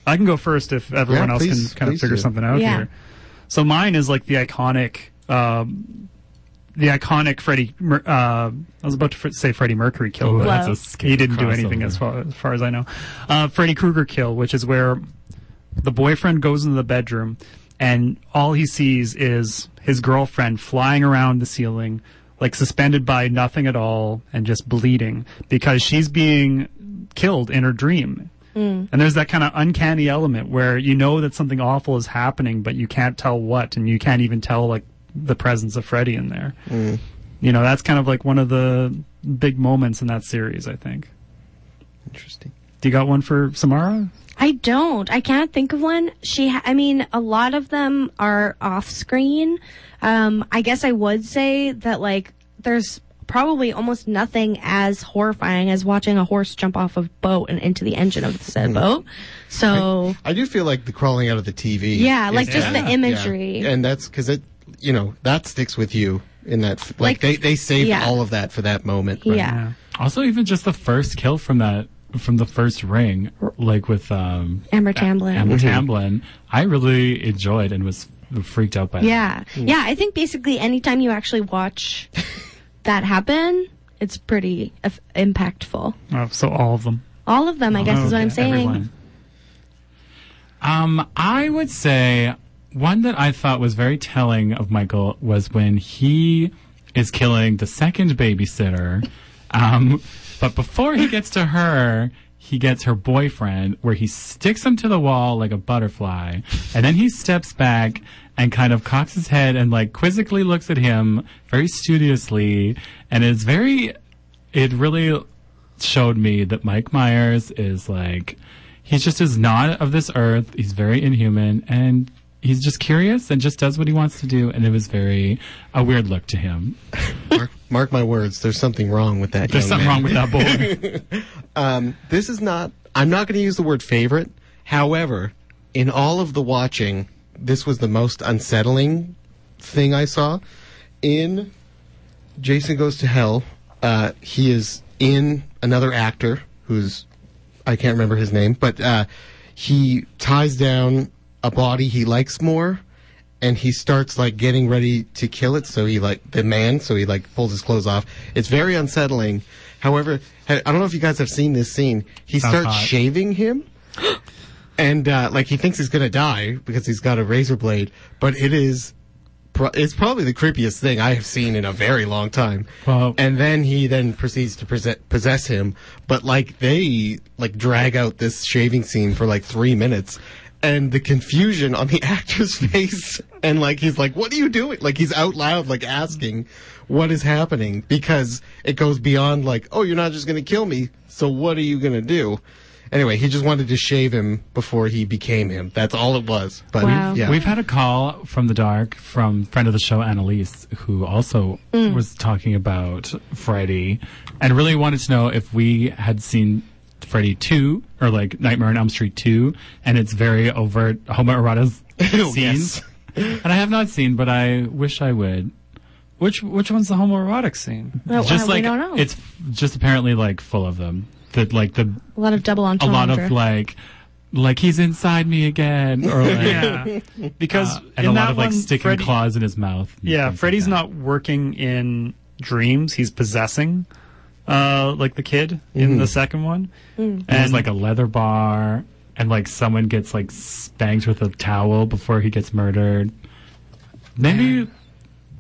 I can go first if everyone Yeah, else please- can kind of please figure do. something out Yeah. here. So mine is like the iconic, um, the iconic Freddie. Mer- uh, I was about to fr- say Freddie Mercury kill, Ooh, but that's a Wow. scary he didn't do crossover. anything as far, as far as I know. Uh, Freddy Krueger kill, which is where the boyfriend goes into the bedroom and all he sees is his girlfriend flying around the ceiling, like suspended by nothing at all and just bleeding because she's being killed in her dream. Mm. And there's that kind of uncanny element where you know that something awful is happening, but you can't tell what, and you can't even tell like the presence of Freddy in there. Mm. You know, that's kind of like one of the big moments in that series, I think. Interesting. Do you got one for Samara? I don't. I can't think of one. She, ha- I mean, a lot of them are off screen. Um, I guess I would say that like there's probably almost nothing as horrifying as watching a horse jump off a boat and into the engine of the said boat. So I do feel like the crawling out of the TV. yeah, like is- just the imagery. Yeah. And that's because it, you know, that sticks with you in that. f- Like, Like- they they saved yeah. all of that for that moment. Yeah. Also, even just the first kill from that from the first ring, like with um, Amber Tamblyn. Amber Tamblyn, I really enjoyed and was freaked out by. that. Yeah. Yeah, I think basically anytime you actually watch that happen, it's pretty eff- impactful. Oh, so all of them. All of them, I guess, is what I'm saying. everyone. Um, I would say one that I thought was very telling of Michael was when he is killing the second babysitter. Um, but before he gets to her, he gets her boyfriend, where he sticks him to the wall like a butterfly, and then he steps back and kind of cocks his head and like quizzically looks at him very studiously, and it's very. It really showed me that Mike Myers is like he just is not of this earth. He's very inhuman and he's just curious and just does what he wants to do. And it was very a weird look to him. [LAUGHS] Mark, my words. There's something wrong with that. There's something man. wrong with that boy. [LAUGHS] Um, this is not. I'm not going to use the word favorite. However, in all of the watching, this was the most unsettling thing I saw. In Jason Goes to Hell, uh, he is in another actor who's I can't remember his name, but uh, he ties down a body he likes more, and he starts like getting ready to kill it. So he like the man, so he like pulls his clothes off. It's very unsettling. However, I don't know if you guys have seen this scene. He Sounds starts hot. shaving him. And uh, like he thinks he's gonna die because he's got a razor blade, but it is, it's probably the creepiest thing I have seen in a very long time. Well- and then he then proceeds to possess, possess him, but like they like drag out this shaving scene for like three minutes, and the confusion on the [LAUGHS] actor's face, and like he's like, "What are you doing?" Like he's out loud like asking, "What is happening?" Because it goes beyond like, "Oh, you're not just gonna kill me, so what are you gonna do?" Anyway, he just wanted to shave him before he became him. That's all it was. But Wow. yeah, We've had a call from the dark from friend of the show Annalise, who also mm. was talking about friday and really wanted to know if we had seen Freddy 2 or like Nightmare on Elm Street 2 and it's very overt homoerotic [LAUGHS] scenes. And I have not seen, but I wish I would. Which which one's the homoerotic scene? Well, just uh, we don't know. it's just apparently like full of them. That like the a lot of double a lot of like like he's inside me again or like [LAUGHS] Yeah, because uh, and a lot of like one, sticking Freddy- claws in his mouth. Yeah, things Freddy's like not working in dreams; he's possessing, uh, like the kid in the second one. And there's like a leather bar, and like someone gets like spanked with a towel before he gets murdered. Maybe,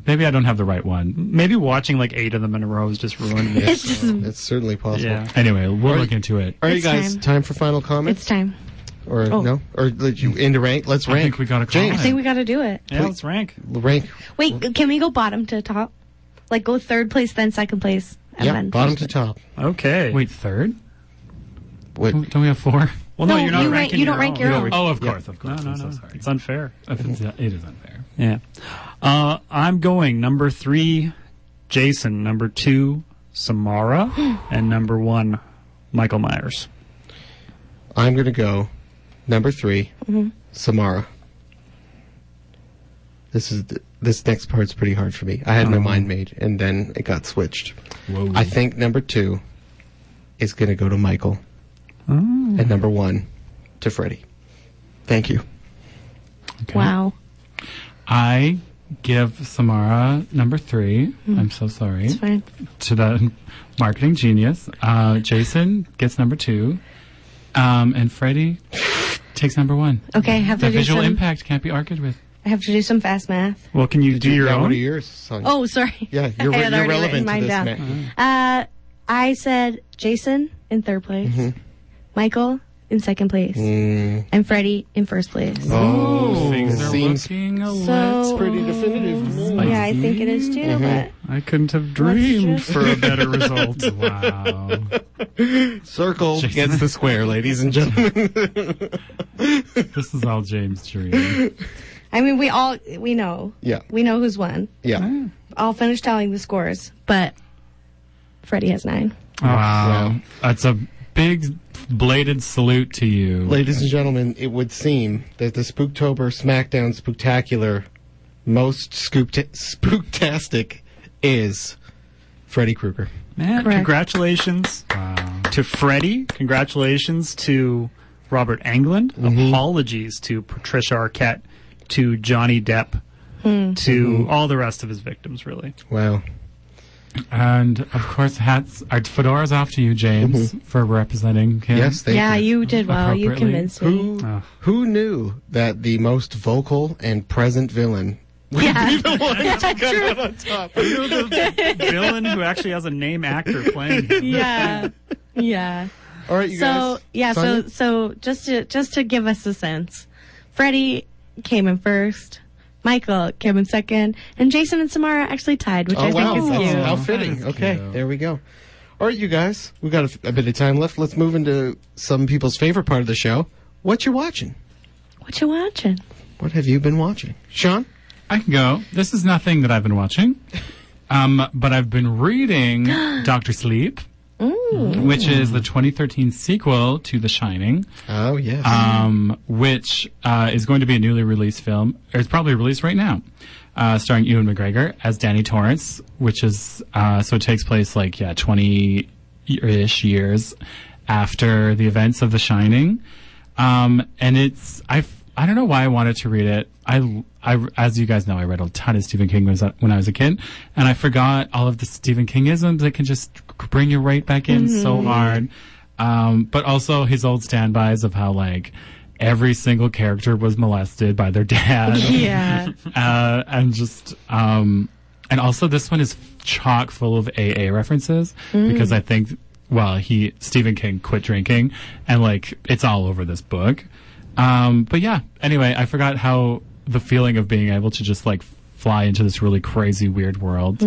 maybe I don't have the right one. maybe watching like eight of them in a row has just ruined me. [LAUGHS] It's just It's certainly possible. yeah. Anyway, we'll Alright. look into it. All right, It's guys, time. time. for final comments? it's time. or oh. no? Or let you into rank? Let's I rank. think we gotta call James, I think we got to do it. Yeah, let's rank. rank. Wait, can we go bottom to top? Like go third place, then second place, and Yeah, then bottom to top. Okay. Wait, third? Wait, Don't we have four? Well, no, No, you're not you rank- you don't rank own. your own. Oh, of Yeah. course, of No, course. no, I'm no. so sorry. It's unfair. [LAUGHS] It's- it is unfair. Yeah. Uh, I'm going number three, Jason. Number two, Samara, [GASPS] and number one, Michael Myers. I'm going to go number 3 Mm-hmm. Samara. This is th- this next part's pretty hard for me. I had my mind made, and then it got switched. Whoa. I think number two is going to go to Michael, and number one to Freddie. Thank you. Okay. Wow. I give Samara number three. I'm so sorry. It's fine. to the marketing genius. Uh, Jason gets number two, um, and Freddie takes number one. Okay, have The visual some. impact can't be argued with. I have to do some fast math. Well, can you do your yeah, own? What are yours, son? Oh, sorry. yeah, [LAUGHS] you're, I re- you're already relevant written to mine this, down. man. Uh, I said Jason in third place, Mm-hmm. Michael in second place, Mm, and Freddie in first place. oh, Things are seems looking a So- little pretty definitive. spicy. yeah, I think it is too. Mm-hmm. I couldn't have dreamed just- for a better [LAUGHS] result. [LAUGHS] Wow. Circle Jason. gets the square, ladies and gentlemen. this is all James' dream. But I mean, we all we know. Yeah. We know who's won. yeah. Mm. I'll finish telling the scores, but Freddie has nine. Wow. Wow. That's a big bladed salute to you. Ladies and gentlemen, it would seem that the Spooktober SmackDown Spooktacular most scoopta- spooktastic is Freddy Krueger. Man, Correct. congratulations Wow. to Freddie. Congratulations to Robert Englund. Mm-hmm. Apologies to Patricia Arquette, to Johnny Depp, hmm. to mm-hmm. all the rest of his victims, really. Wow. And of course, hats, our fedoras off to you, James, mm-hmm. for representing him. Yes, thank yeah, you. you did well. You convinced me. Who, Oh. who knew that the most vocal and present villain would be the one? [LAUGHS] Yeah. Villain who actually has a name actor playing him. yeah. Yeah. All right, you so guys. yeah, Sonia? so so just to just to give us a sense, Freddie came in first, Michael came in second, and Jason and Samara actually tied, which Oh I wow, think is that's cute. how fitting. Okay, cute. there we go. All right, you guys, we got a bit of time left. Let's move into some people's favorite part of the show. What you watching? What you watching? What have you been watching, Sean? I can go. This is nothing that I've been watching, [LAUGHS] um, but I've been reading [GASPS] Doctor Sleep, which is the 2013 sequel to The Shining, Oh yes. um, which uh, is going to be a newly released film. Or it's probably released right now, uh, starring Ewan McGregor as Danny Torrance, which is uh, so it takes place like yeah 20 ish years after the events of The Shining, um, and it's I I don't know why I wanted to read it. I, I as you guys know, I read a ton of Stephen King when I was, when I was a kid, and I forgot all of the Stephen Kingisms that can just bring you right back in so hard. Um, but also his old standbys of how like every single character was molested by their dad. [LAUGHS] Yeah. [LAUGHS] uh, and just um, and also this one is chock full of AA references because I think well he Stephen King quit drinking and like it's all over this book. Um, but yeah, anyway, I forgot how the feeling of being able to just like fly into this really crazy weird world,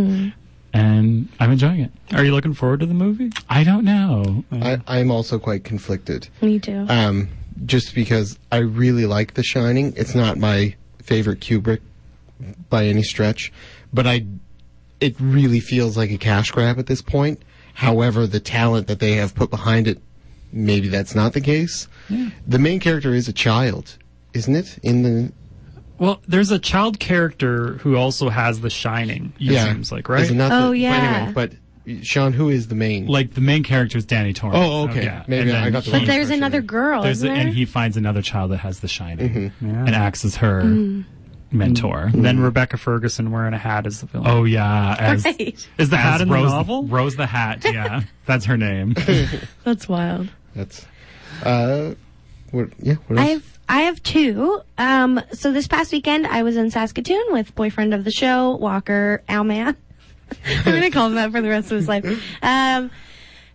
and I'm enjoying it. Are you looking forward to the movie? I don't know. I, I'm also quite conflicted. Me too. Um, just because I really like The Shining. It's not my favorite Kubrick by any stretch, but I, it really feels like a cash grab at this point. However, the talent that they have put behind it maybe that's not the case. The main character is a child, isn't it? In the Well, there's a child character who also has The Shining. It yeah, seems like right. Is it not Oh, the, yeah. But, anyway, but Sean, who is the main? Like the main character is Danny Torrance. Oh, okay. yeah. Maybe I got the he- But there's person another girl, There's isn't a, there? and he finds another child that has the shining Mm-hmm. Yeah. and acts as her Mm. mentor. Then Rebecca Ferguson wearing a hat is the villain. Oh yeah, as, Right. is the hat as in the novel? Rose the Hat. Yeah, [LAUGHS] that's her name. [LAUGHS] That's wild. That's uh, what? Yeah. What else? I have I have two. Um, so this past weekend I was in Saskatoon with boyfriend of the show, Walker Owlman. [LAUGHS] I'm gonna call him that for the rest of his life. Um,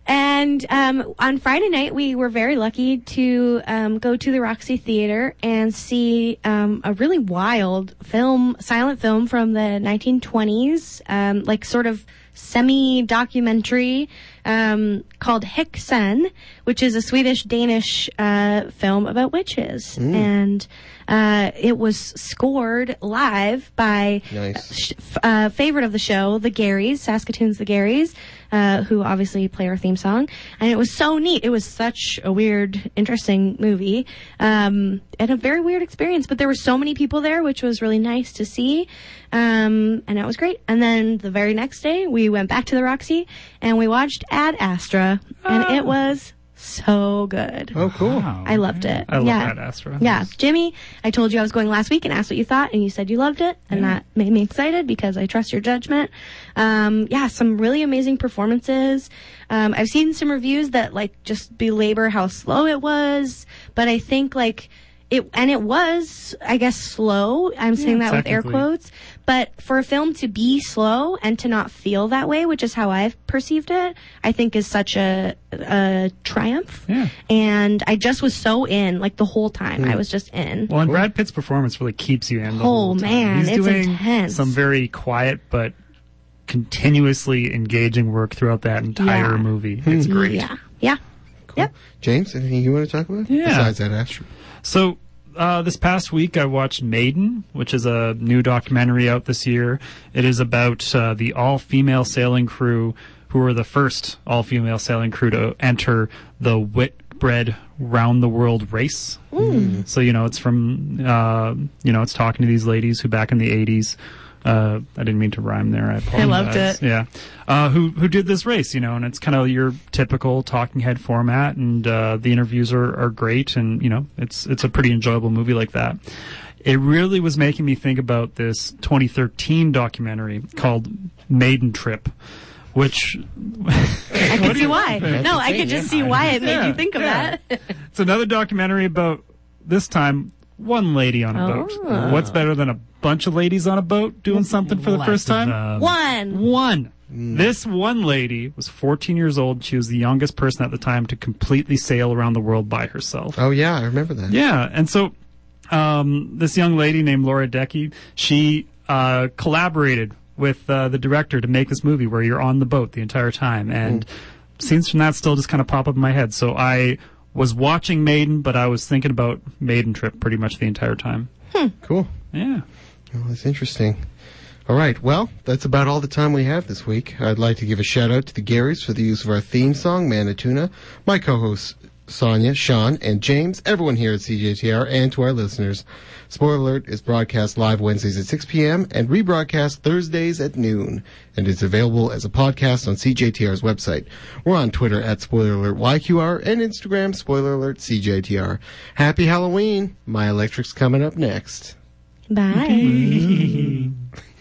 and um, on Friday night we were very lucky to um, go to the Roxy Theater and see um, a really wild film, silent film from the 1920s, um, like sort of semi-documentary um, called Häxan, which is a Swedish-Danish uh, film about witches, and uh, it was scored live by Nice. sh- f- uh, favorite of the show, the Garys, Saskatoon's the Garys, uh, who obviously play our theme song, and it was so neat. It was such a weird, interesting movie, um, and a very weird experience. But there were so many people there, which was really nice to see, um, and it was great. And then the very next day, we went back to the Roxy and we watched Ad Astra, and it was so good. oh, cool. Wow. I loved it. I love yeah. Ad Astra. Yeah, Jimmy, I told you I was going last week and asked what you thought, and you said you loved it, and that made me excited because I trust your judgment. Um, yeah, some really amazing performances. Um, I've seen some reviews that like just belabor how slow it was, but I think like it, and it was, I guess, slow. I'm saying that with air quotes. But for a film to be slow and to not feel that way, which is how I've perceived it, I think is such a, a triumph. Yeah. And I just was so in, like the whole time. Hmm. I was just in. Well, and Brad Pitt's performance really keeps you in the Oh, whole time. man, He's it's doing intense. some very quiet but continuously engaging work throughout that entire Yeah. movie. Hmm. It's great. Yeah. Yeah. Yep. James, anything you want to talk about? Yeah. Besides that, Astro. So uh, this past week, I watched Maiden, which is a new documentary out this year. It is about uh, the all-female sailing crew who were the first all-female sailing crew to enter the Whitbread round the world race. So you know, it's from uh, you know, it's talking to these ladies who back in the '80s. Uh, I didn't mean to rhyme there. I apologize. loved it. Yeah, uh, who who did this race? You know, and it's kind of your typical talking head format, and uh, the interviews are, are great, and you know, it's it's a pretty enjoyable movie like that. It really was making me think about this 2013 documentary called Maiden Trip, which [LAUGHS] I could see why. No, I thing, could just yeah. see why it made Yeah, you think of yeah. that. it's another documentary about this time one lady on a boat. Oh. What's better than a bunch of ladies on a boat doing something for the Lots first of, time? One. One. This one lady was 14 years old. She was the youngest person at the time to completely sail around the world by herself. Oh yeah, I remember that. Yeah, and so um, this young lady named Laura Dekker, she uh, collaborated with uh, the director to make this movie where you're on the boat the entire time, and scenes from that still just kind of pop up in my head. So I was watching Maiden, but I was thinking about Maiden Trip pretty much the entire time. Hmm. Cool. Yeah. Well, that's interesting. All right. Well, that's about all the time we have this week. I'd like to give a shout out to the Garys for the use of our theme song, Manituna, my co-hosts Sonia, Sean, and James, everyone here at CJTR, and to our listeners. Spoiler Alert is broadcast live Wednesdays at 6 p.m. and rebroadcast Thursdays at noon, and is available as a podcast on CJTR's website. We're on Twitter at Spoiler Alert YQR and Instagram Spoiler Alert CJTR. Happy Halloween! My Electric's coming up next. Bye. [LAUGHS]